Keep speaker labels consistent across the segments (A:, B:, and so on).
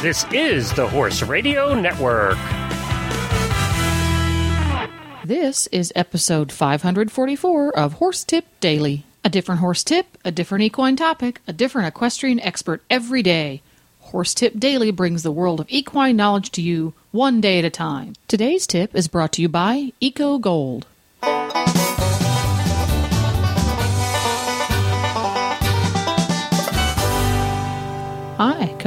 A: This is the Horse Radio Network.
B: This is episode 544 of Horse Tip Daily. A different horse tip, a different equine topic, a different equestrian expert every day. Horse Tip Daily brings the world of equine knowledge to you one day at a time. Today's tip is brought to you by Ecogold.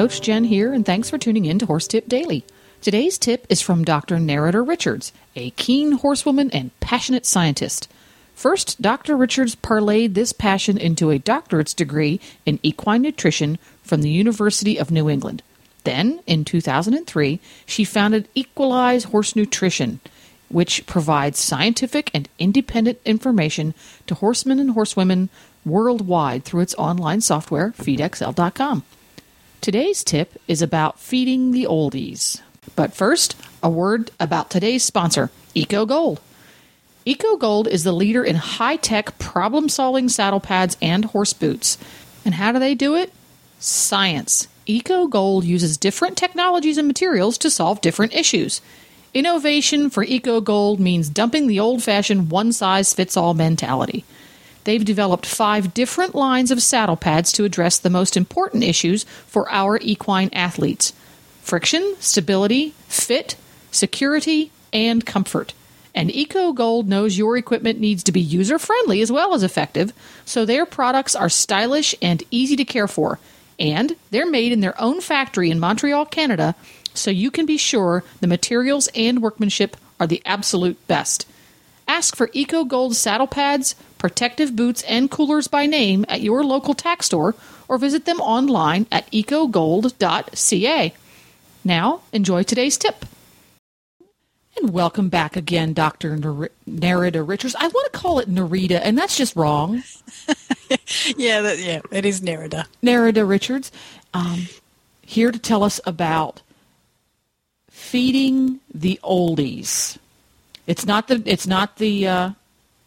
B: Coach Jen here, and thanks for tuning in to Horse Tip Daily. Today's tip is from Dr. Nerida Richards, a keen horsewoman and passionate scientist. First, Dr. Richards parlayed this passion into a doctorate's degree in equine nutrition from the University of New England. Then, in 2003, she founded Equalize Horse Nutrition, which provides scientific and independent information to horsemen and horsewomen worldwide through its online software, feedxl.com. Today's tip is about feeding the oldies. But first, a word about today's sponsor, Ecogold. Eco Gold is the leader in high tech problem solving saddle pads and horse boots. And how do they do it? Science. Ecogold uses different technologies and materials to solve different issues. Innovation for Ecogold means dumping the old fashioned one size fits all mentality. They've developed five different lines of saddle pads to address the most important issues for our equine athletes friction, stability, fit, security, and comfort. And Ecogold knows your equipment needs to be user friendly as well as effective, so their products are stylish and easy to care for. And they're made in their own factory in Montreal, Canada, so you can be sure the materials and workmanship are the absolute best. Ask for Ecogold saddle pads, protective boots, and coolers by name at your local tack store or visit them online at ecogold.ca. Now, enjoy today's tip. And welcome back again, Dr. Ner- Nerida Richards. I want to call it Nerida, and that's just wrong.
C: yeah, that, yeah, it is Nerida.
B: Nerida Richards, um, here to tell us about feeding the oldies. It's not the it's not the uh,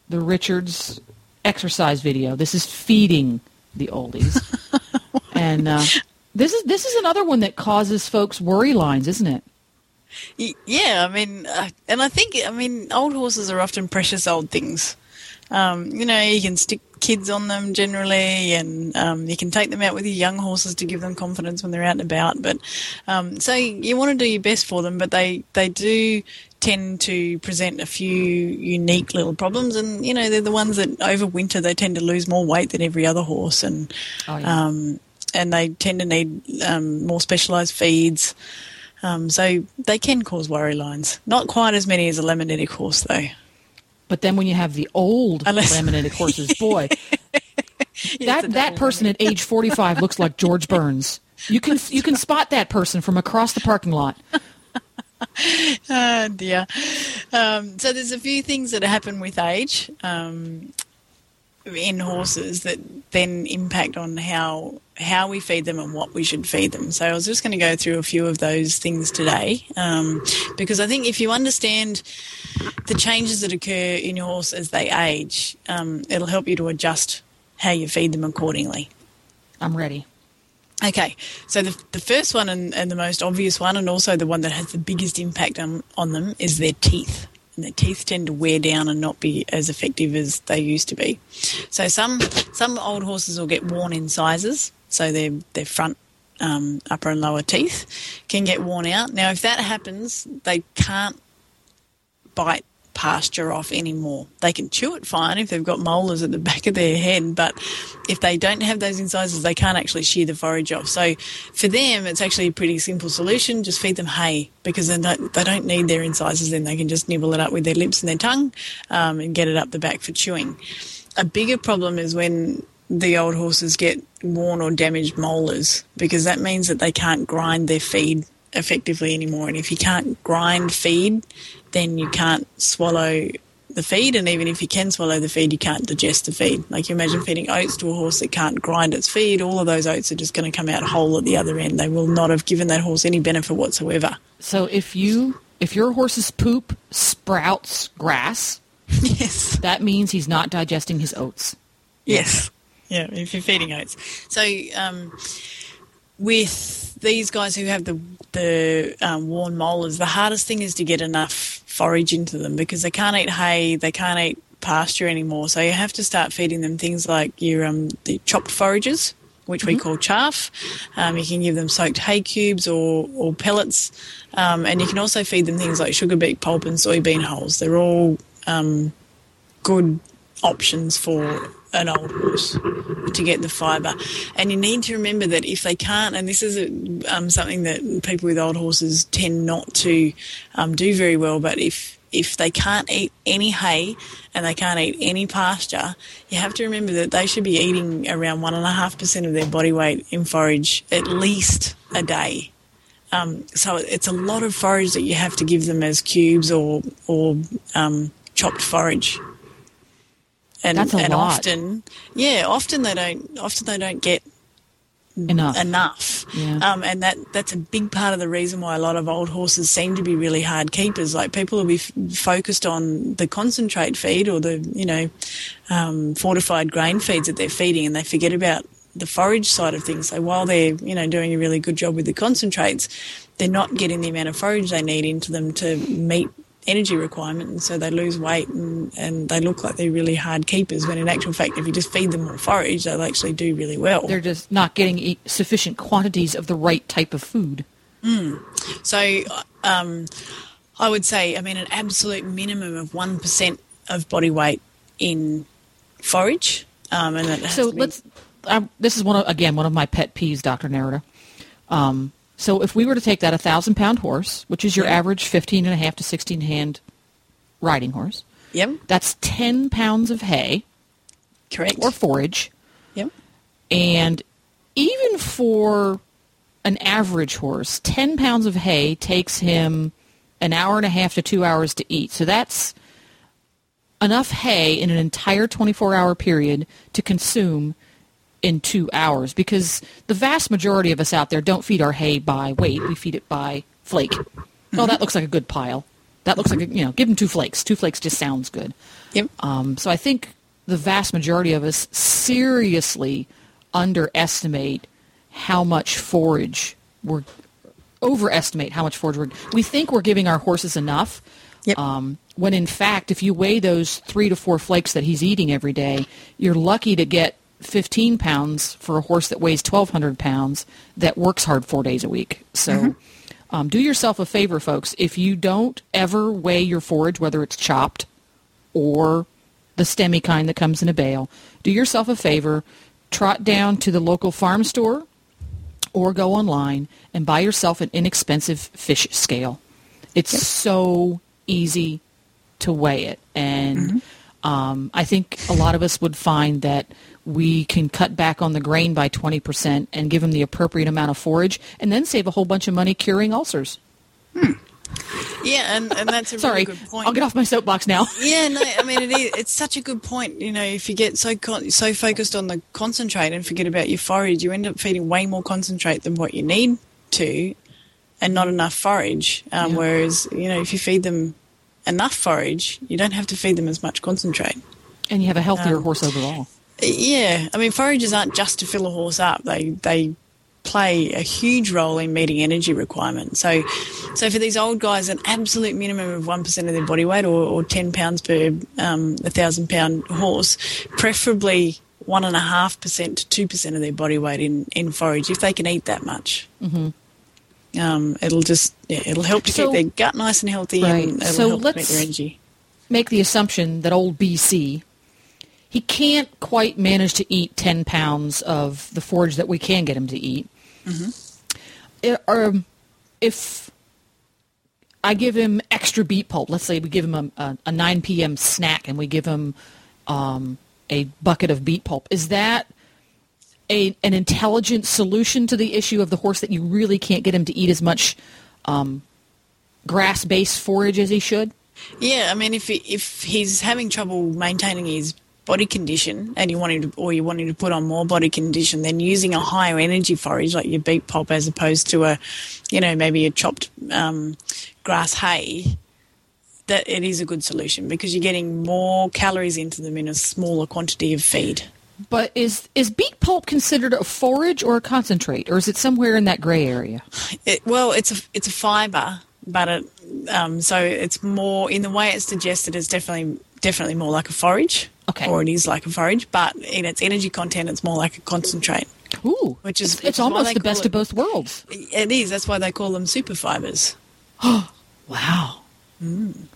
B: the Richards exercise video. This is feeding the oldies, and uh, this is this is another one that causes folks worry lines, isn't it?
C: Yeah, I mean, uh, and I think I mean old horses are often precious old things. Um, you know, you can stick kids on them generally, and um, you can take them out with your young horses to give them confidence when they're out and about. But um, so you want to do your best for them, but they they do tend to present a few unique little problems, and you know they're the ones that over winter they tend to lose more weight than every other horse, and oh, yeah. um, and they tend to need um, more specialised feeds. Um, so they can cause worry lines. Not quite as many as a Laminitic horse, though.
B: But then when you have the old Unless- Laminitic horses, boy, that that person at age forty five looks like George Burns. You can you can spot that person from across the parking lot.
C: Oh dear. Um, so there's a few things that happen with age um, in horses that then impact on how how we feed them and what we should feed them. So I was just going to go through a few of those things today um, because I think if you understand the changes that occur in your horse as they age, um, it'll help you to adjust how you feed them accordingly.
B: I'm ready.
C: Okay, so the, the first one and, and the most obvious one, and also the one that has the biggest impact on, on them, is their teeth. And their teeth tend to wear down and not be as effective as they used to be. So some some old horses will get worn incisors, so their their front um, upper and lower teeth can get worn out. Now, if that happens, they can't bite pasture off anymore. They can chew it fine if they've got molars at the back of their head, but if they don't have those incisors, they can't actually shear the forage off. So for them, it's actually a pretty simple solution. Just feed them hay because then they don't need their incisors. Then they can just nibble it up with their lips and their tongue um, and get it up the back for chewing. A bigger problem is when the old horses get worn or damaged molars because that means that they can't grind their feed effectively anymore. And if you can't grind feed, then you can't swallow the feed. And even if you can swallow the feed, you can't digest the feed. Like you imagine feeding oats to a horse that can't grind its feed, all of those oats are just going to come out whole at the other end. They will not have given that horse any benefit whatsoever.
B: So if you if your horse's poop sprouts grass,
C: yes,
B: that means he's not digesting his oats.
C: Yes. Yeah, if you're feeding oats. So um, with these guys who have the the um, worn molars, the hardest thing is to get enough forage into them because they can't eat hay, they can't eat pasture anymore. So you have to start feeding them things like your um, the chopped forages, which we call chaff. Um, you can give them soaked hay cubes or, or pellets, um, and you can also feed them things like sugar beet pulp and soybean hulls. They're all um, good options for an old horse to get the fibre. And you need to remember that if they can't, and this is a, um, something that people with old horses tend not to um, do very well, but if if they can't eat any hay and they can't eat any pasture, you have to remember that they should be eating around one and a half percent of their body weight in forage at least a day. Um, so it's a lot of forage that you have to give them as cubes or or um, chopped forage. And,
B: That's a
C: and
B: lot.
C: often, yeah, often they don't. Often they don't get
B: Enough.
C: enough.
B: Yeah.
C: Um, and that that's a big part of the reason why a lot of old horses seem to be really hard keepers. Like people will be f- focused on the concentrate feed or the you know um, fortified grain feeds that they're feeding, and they forget about the forage side of things. So while they're you know doing a really good job with the concentrates, they're not getting the amount of forage they need into them to meet energy requirement and so they lose weight and, and they look like they're really hard keepers when in actual fact if you just feed them more forage they'll actually do really well
B: They're just not getting sufficient quantities of the right type of food.
C: So, um, I would say, I mean, an absolute minimum of one percent of body weight in forage, um, and
B: So let's. Um, this is one of, again one of my pet peeves, Doctor Nerida. Um, so if we were to take that a thousand pound horse, which is your
C: Yeah.
B: average fifteen and a half to sixteen hand riding horse,
C: Yep,
B: that's ten pounds of hay
C: correct.
B: or forage,
C: yep,
B: and even for an average horse, ten pounds of hay takes him an hour and a half to two hours to eat. So that's enough hay in an entire 24 hour period to consume in two hours because the vast majority of us out there don't feed our hay by weight. We feed it by flake. Oh, that looks like a good pile. That looks like, a, you know, give them two flakes. Two flakes just sounds good.
C: yep.
B: Um, so I think the vast majority of us seriously underestimate how much forage we're overestimate how much forage we're we think we're giving our horses enough.
C: Yep.
B: Um, when in fact, if you weigh those three to four flakes that he's eating every day, you're lucky to get 15 pounds for a horse that weighs 1,200 pounds that works hard four days a week. So um, do yourself a favor, folks. If you don't ever weigh your forage, whether it's chopped or the stemmy kind that comes in a bale, do yourself a favor, trot down to the local farm store or go online and buy yourself an inexpensive fish scale. It's so easy to weigh it. And um, I think a lot of us would find that we can cut back on the grain by 20% and give them the appropriate amount of forage and then save a whole bunch of money curing ulcers.
C: Yeah, and, and that's a
B: Sorry,
C: really good point.
B: I'll get off my soapbox now.
C: Yeah, no, I mean it is. It's such a good point. You know, if you get so con- so focused on the concentrate and forget about your forage, you end up feeding way more concentrate than what you need to, and not enough forage. Um,
B: Yeah.
C: Whereas, you know, if you feed them enough forage, you don't have to feed them as much concentrate.
B: And you have a healthier
C: Um,
B: horse overall.
C: Yeah, I mean, forages aren't just to fill a horse up. They they play a huge role in meeting energy requirements. So, so for these old guys, an absolute minimum of one percent of their body weight, or, or ten pounds per um, a thousand pound horse, preferably one and a half percent to two percent of their body weight in in forage, if they can eat that much. Mm-hmm. Um, it'll just yeah, it'll help to
B: So-
C: keep their gut nice and healthy,
B: Right.
C: and it'll
B: So
C: help
B: let's-
C: their energy.
B: make the assumption that old BC, he can't quite manage to eat 10 pounds of the forage that we can get him to eat. It- um, if I give him extra beet pulp, let's say we give him a, a, a 9 p.m. snack and we give him um, a bucket of beet pulp, is that a, an intelligent solution to the issue of the horse that you really can't get him to eat as much um, grass-based forage as he should?
C: Yeah, I mean, if he, if he's having trouble maintaining his body condition, and you want him to, or you want him to put on more body condition, then using a higher energy forage like your beet pulp, as opposed to a, you know, maybe a chopped um, grass hay, that it is a good solution because you're getting more calories into them in a smaller quantity of feed.
B: But is is beet pulp considered a forage or a concentrate, or is it somewhere in that gray area?
C: It, well, it's a it's a fibre, but it, um, so it's more in the way it's digested. It's definitely definitely more like a forage.
B: Okay.
C: Or it is like a forage, but in its energy content, it's more like a concentrate.
B: Ooh,
C: Which is-
B: it's,
C: which
B: it's
C: is
B: almost the best
C: it-
B: of both worlds.
C: It is. That's why they call them super fibres.
B: Oh wow.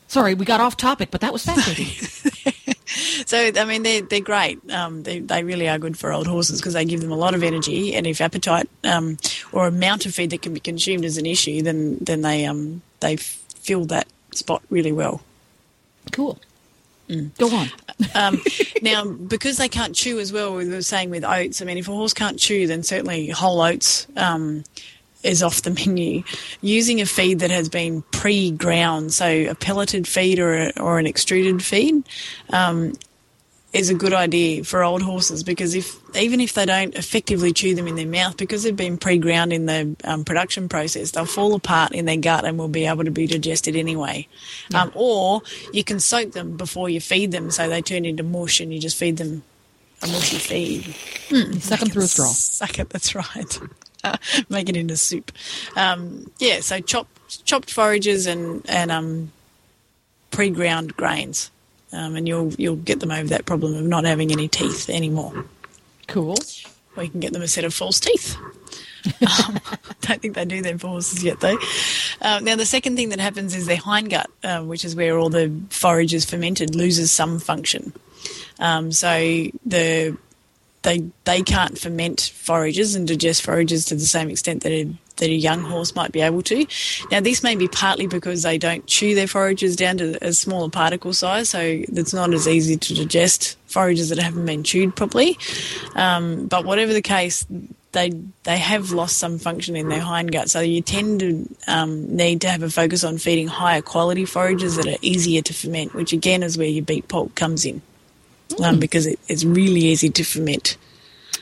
B: Sorry, we got off topic, but that was fascinating.
C: So I mean, they're they're great. Um, they they really are good for old horses because they give them a lot of energy, and if appetite um, or amount of feed that can be consumed is an issue, then then they um they fill that spot really well.
B: cool. Go on.
C: Um, now, because they can't chew as well, we were saying with oats. I mean, if a horse can't chew, then certainly whole oats um, is off the menu. Using a feed that has been pre-ground, so a pelleted feed or a, or an extruded feed, um, is a good idea for old horses because if even if they don't effectively chew them in their mouth because they've been pre-ground in the um, production process, they'll fall apart in their gut and will be able to be digested anyway. Um, or you can soak them before you feed them, so they turn into mush, and you just feed them a mushy feed.
B: You suck them through a straw.
C: Suck it. That's right. Make it into soup. Um, yeah. So chopped chopped forages and and um, pre-ground grains, um, and you'll you'll get them over that problem of not having any teeth anymore.
B: Cool.
C: Or you can get them a set of false teeth. um, don't think they do them for horses yet, though. Um, now, the second thing that happens is their hindgut, uh, which is where all the forage is fermented, loses some function. Um, so the they they can't ferment forages and digest forages to the same extent that a, that a young horse might be able to. Now, this may be partly because they don't chew their forages down to a smaller particle size, so it's not as easy to digest forages that haven't been chewed properly. Um, but whatever the case, they they have lost some function in their hindgut, so you tend to um, need to have a focus on feeding higher quality forages that are easier to ferment, which again is where your beet pulp comes in, um, because it, it's really easy to ferment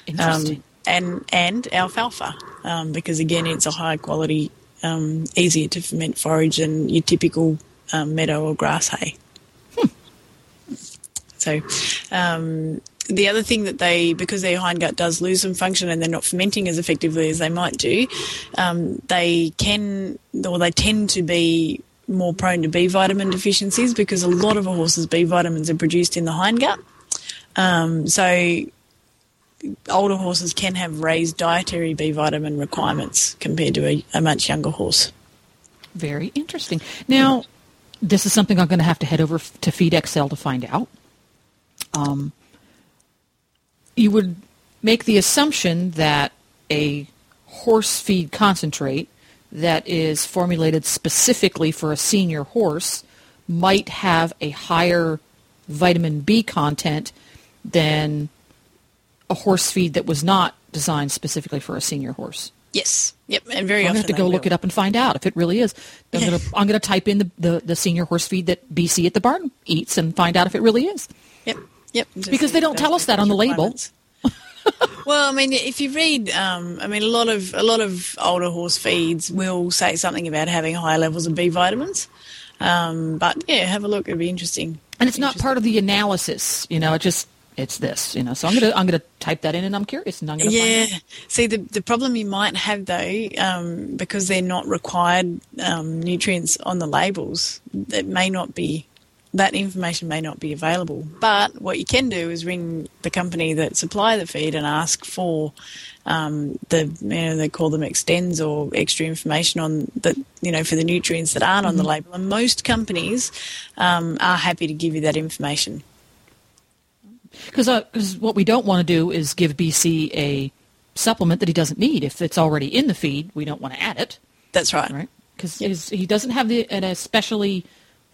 B: Interesting.
C: And and alfalfa um, because again it's a high quality, um, easier to ferment forage than your typical um, meadow or grass hay. So. Um, the other thing that they, because their hindgut does lose some function and they're not fermenting as effectively as they might do, um, they can, or they tend to be more prone to B vitamin deficiencies because a lot of a horse's B vitamins are produced in the hindgut. Um, so older horses can have raised dietary B vitamin requirements compared to a, a much younger horse.
B: Very interesting. Now, this is something I'm going to have to head over to FeedXL to find out. Um, you would make the assumption that a horse feed concentrate that is formulated specifically for a senior horse might have a higher vitamin B content than a horse feed that was not designed specifically for a senior horse.
C: Yes. Yep. And very
B: I'm
C: often
B: gonna have to go look it up and find out if it really is. I'm I'm gonna type in the, the, the senior horse feed that BC at the barn eats and find out if it really is.
C: Yep. Yep. Just
B: Because they don't tell us that on the label.
C: well, I mean, if you read, um, I mean, a lot of a lot of older horse feeds will say something about having higher levels of B vitamins. Um, but yeah, have a look; it'd be interesting.
B: And it's not part of the analysis, you know. It just it's this, you know. So I'm gonna I'm gonna type that in, and I'm curious, and I'm gonna
C: Yeah.
B: find.
C: See, the the problem you might have though, um, because they're not required um, nutrients on the labels, it may not be that information may not be available. But what you can do is ring the company that supply the feed and ask for um, the you know they call them extends or extra information on the you know for the nutrients that aren't on the label. And most companies um, are happy to give you that information.
B: Because uh, what we don't want to do is give BC a supplement that he doesn't need. If it's already in the feed, we don't want to add it,
C: That's right.
B: right? Because he doesn't have the an especially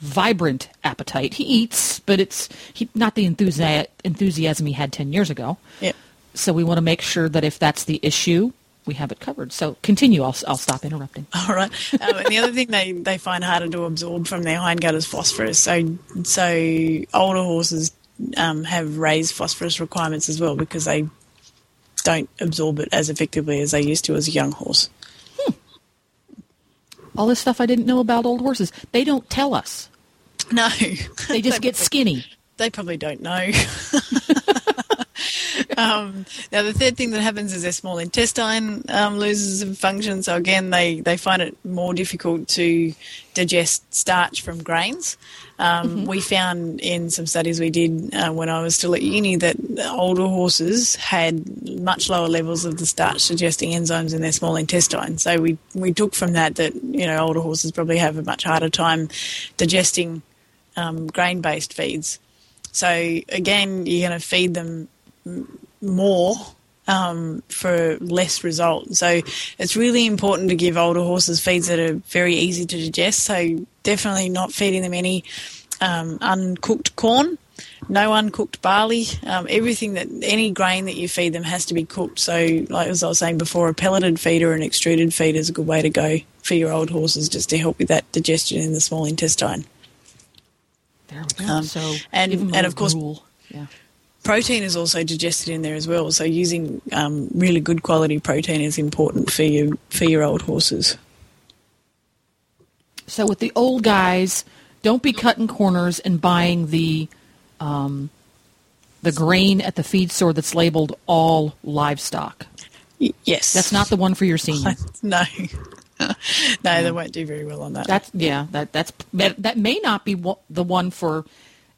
B: vibrant appetite. He eats, but it's he, not the enthusi- enthusiasm he had ten years ago.
C: Yep.
B: So we want to make sure that if that's the issue, we have it covered. So continue. I'll, I'll stop interrupting.
C: All right. Um, and the other thing they, they find harder to absorb from their hindgut is phosphorus. So so older horses um, have raised phosphorus requirements as well because they don't absorb it as effectively as they used to as a young horse.
B: All this stuff I didn't know about old horses. They don't tell us.
C: No,
B: They just get skinny.
C: they probably don't know. Um, now, the third thing that happens is their small intestine um, loses function. So again, they, they find it more difficult to digest starch from grains. Um, mm-hmm. We found in some studies we did uh, when I was still at uni that older horses had much lower levels of the starch digesting enzymes in their small intestine. So we we took from that that you know older horses probably have a much harder time digesting um, grain based feeds. So again, you're going to feed them more um, for less result. So it's really important to give older horses feeds that are very easy to digest. So definitely not feeding them any um, uncooked corn, no uncooked barley. Um, everything that any grain that you feed them has to be cooked. So, like as I was saying before, a pelleted feed or an extruded feed is a good way to go for your old horses, just to help with that digestion in the small intestine.
B: There we go. Um, so
C: and and of course,
B: yeah.
C: Protein is also digested in there as well. So using um, really good quality protein is important for you for your old horses.
B: So with the old guys, don't be cutting corners and buying the um, the grain at the feed store that's labeled all livestock.
C: yes,
B: that's not the one for your senior.
C: no. no, they won't do very well on that.
B: That's yeah. That that's that, that may not be the one for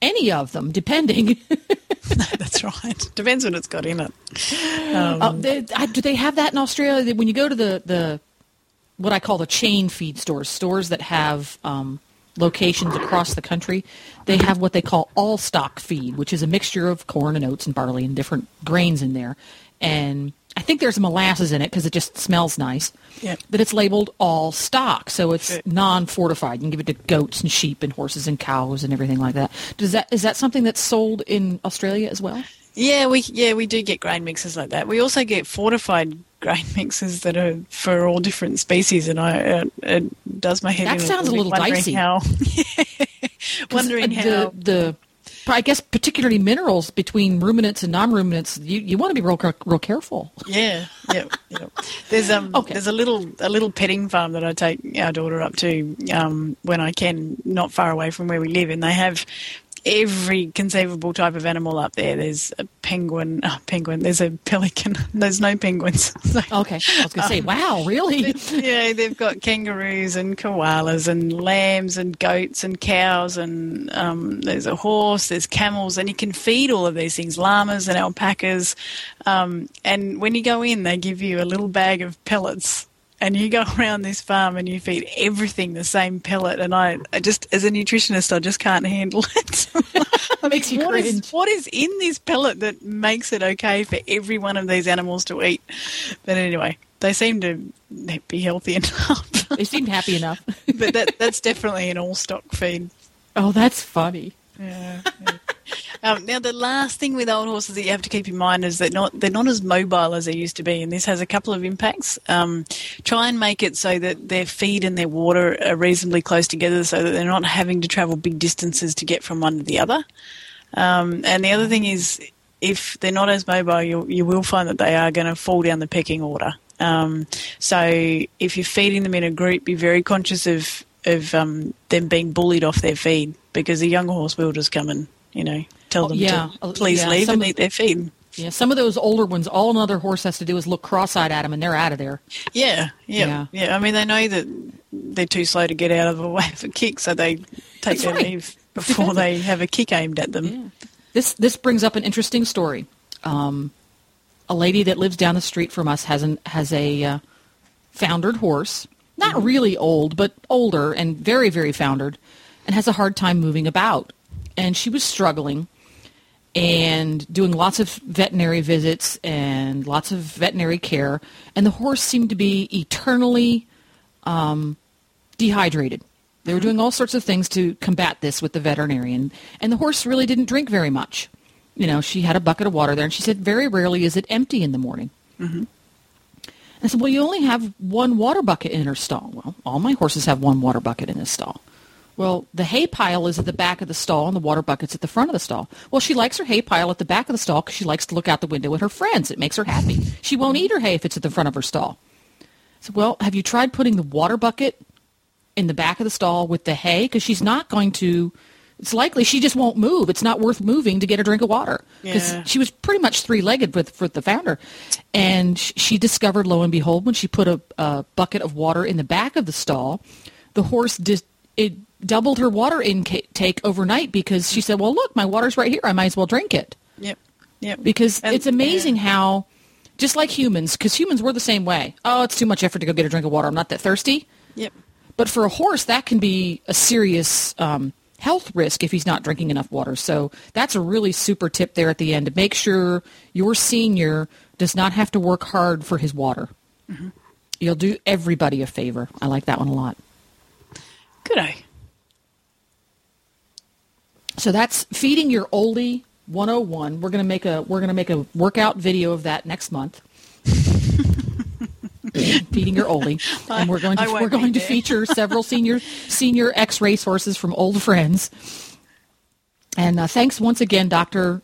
B: any of them, depending.
C: that's right. Depends what it's got in it.
B: Um, uh, they, I, do they have that in Australia? When you go to the the what I call the chain feed stores, stores that have um, locations across the country, they have what they call all stock feed, which is a mixture of corn and oats and barley and different grains in there. And I think there's molasses in it because it just smells nice.
C: Yeah.
B: But it's labeled all stock, so it's non-fortified. You can give it to goats and sheep and horses and cows and everything like that. Does that is that something that's sold in Australia as well?
C: Yeah, we yeah we do get grain mixes like that. We also get fortified grain mixes that are for all different species, and I it, it does my head.
B: That sounds a little dicey.
C: How, uh, wondering
B: the,
C: how
B: the I guess particularly minerals between ruminants and non-ruminants, you, you want to be real real careful.
C: Yeah, yeah, yeah. There's um okay. there's a little a little petting farm that I take our daughter up to um when I can, not far away from where we live, and they have every conceivable type of animal up there. There's a penguin, oh, penguin. There's a pelican. There's no penguins.
B: So, okay, I was going to say, um, wow, really?
C: yeah, they've got kangaroos and koalas and lambs and goats and cows and um, there's a horse. There's camels, and you can feed all of these things, llamas and alpacas. Um, and when you go in, they give you a little bag of pellets and you go around this farm and you feed everything the same pellet and I, I just as a nutritionist I just can't handle it.
B: it makes you
C: what
B: cringe.
C: Is, what is in this pellet that makes it okay for every one of these animals to eat? But anyway, they seem to be healthy enough.
B: they seem happy enough.
C: but that that's definitely an all stock feed.
B: Oh, that's funny.
C: Yeah. yeah. Um, now, the last thing with old horses that you have to keep in mind is that not they're not as mobile as they used to be, and this has a couple of impacts. Um, try and make it so that their feed and their water are reasonably close together, so that they're not having to travel big distances to get from one to the other. Um, and the other thing is, if they're not as mobile, you you will find that they are going to fall down the pecking order. Um, so if you're feeding them in a group, be very conscious of of um, them being bullied off their feed because a young horse will just come and you know tell them
B: yeah.
C: to please
B: yeah.
C: leave and eat their feed.
B: Yeah, some of those older ones, all another horse has to do is look cross-eyed at them, and they're out of there.
C: Yeah, yeah, yeah. yeah. I mean, they know that they're too slow to get out of the way of a kick, so they take
B: That's
C: their
B: right.
C: leave before they have a kick aimed at them.
B: Yeah. This this brings up an interesting story. Um, a lady that lives down the street from us has an has a uh, foundered horse, not
C: Mm-hmm.
B: really old, but older and very very foundered, and has a hard time moving about. And she was struggling and doing lots of veterinary visits and lots of veterinary care, and the horse seemed to be eternally um, dehydrated. They were doing all sorts of things to combat this with the veterinarian, and the horse really didn't drink very much. You know, she had a bucket of water there, and she said very rarely is it empty in the morning.
C: Mm-hmm.
B: I said, well, you only have one water bucket in her stall. Well, all my horses have one water bucket in this stall. Well, the hay pile is at the back of the stall and the water bucket's at the front of the stall. Well, she likes her hay pile at the back of the stall because she likes to look out the window at her friends. It makes her happy. She won't eat her hay if it's at the front of her stall. So, well, have you tried putting the water bucket in the back of the stall with the hay? Because she's not going to, it's likely she just won't move. It's not worth moving to get a drink of water. because
C: Yeah.
B: she was pretty much three legged with with the founder, and she discovered, lo and behold, when she put a, a bucket of water in the back of the stall, the horse dis- it doubled her water intake overnight because she said, "Well, look, my water's right here. I might as well drink it."
C: Yep. Yep.
B: because
C: And-
B: it's amazing how just like humans because humans were the same way oh it's too much effort to go get a drink of water i'm not that thirsty
C: Yep.
B: but for a horse that can be a serious um, health risk if he's not drinking enough water so that's a really super tip there at the end to make sure your senior does not have to work hard for his water you'll do everybody a favor i like that one a lot
C: Good eye.
B: So that's feeding your oldie 101. We're gonna make a we're gonna make a workout video of that next month. feeding your oldie, and we're going to we're going to feature several senior senior ex racehorses from old friends. And uh, thanks once again, Doctor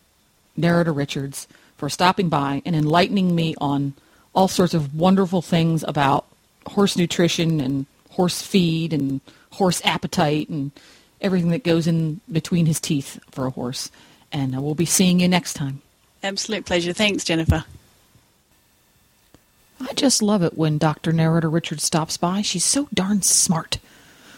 B: Nerida Richards, for stopping by and enlightening me on all sorts of wonderful things about horse nutrition and horse feed and horse appetite and everything that goes in between his teeth for a horse. And uh, we'll be seeing you next time.
C: Absolute pleasure. Thanks, Jennifer.
B: I just love it when Dr. Nerida Richard stops by. She's so darn smart.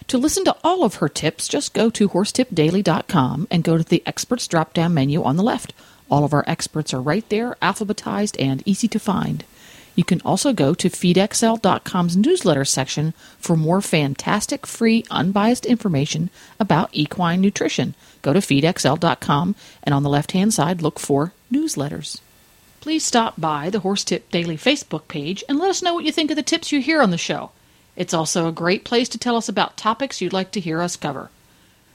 B: To listen to all of her tips, just go to horsetipdaily.com and go to the experts drop down menu on the left. All of our experts are right there, alphabetized and easy to find. You can also go to feedxl.com's newsletter section for more fantastic, free, unbiased information about equine nutrition. Go to feedxl.com and on the left hand side, look for newsletters. Please stop by the Horse Tip Daily Facebook page and let us know what you think of the tips you hear on the show. It's also a great place to tell us about topics you'd like to hear us cover.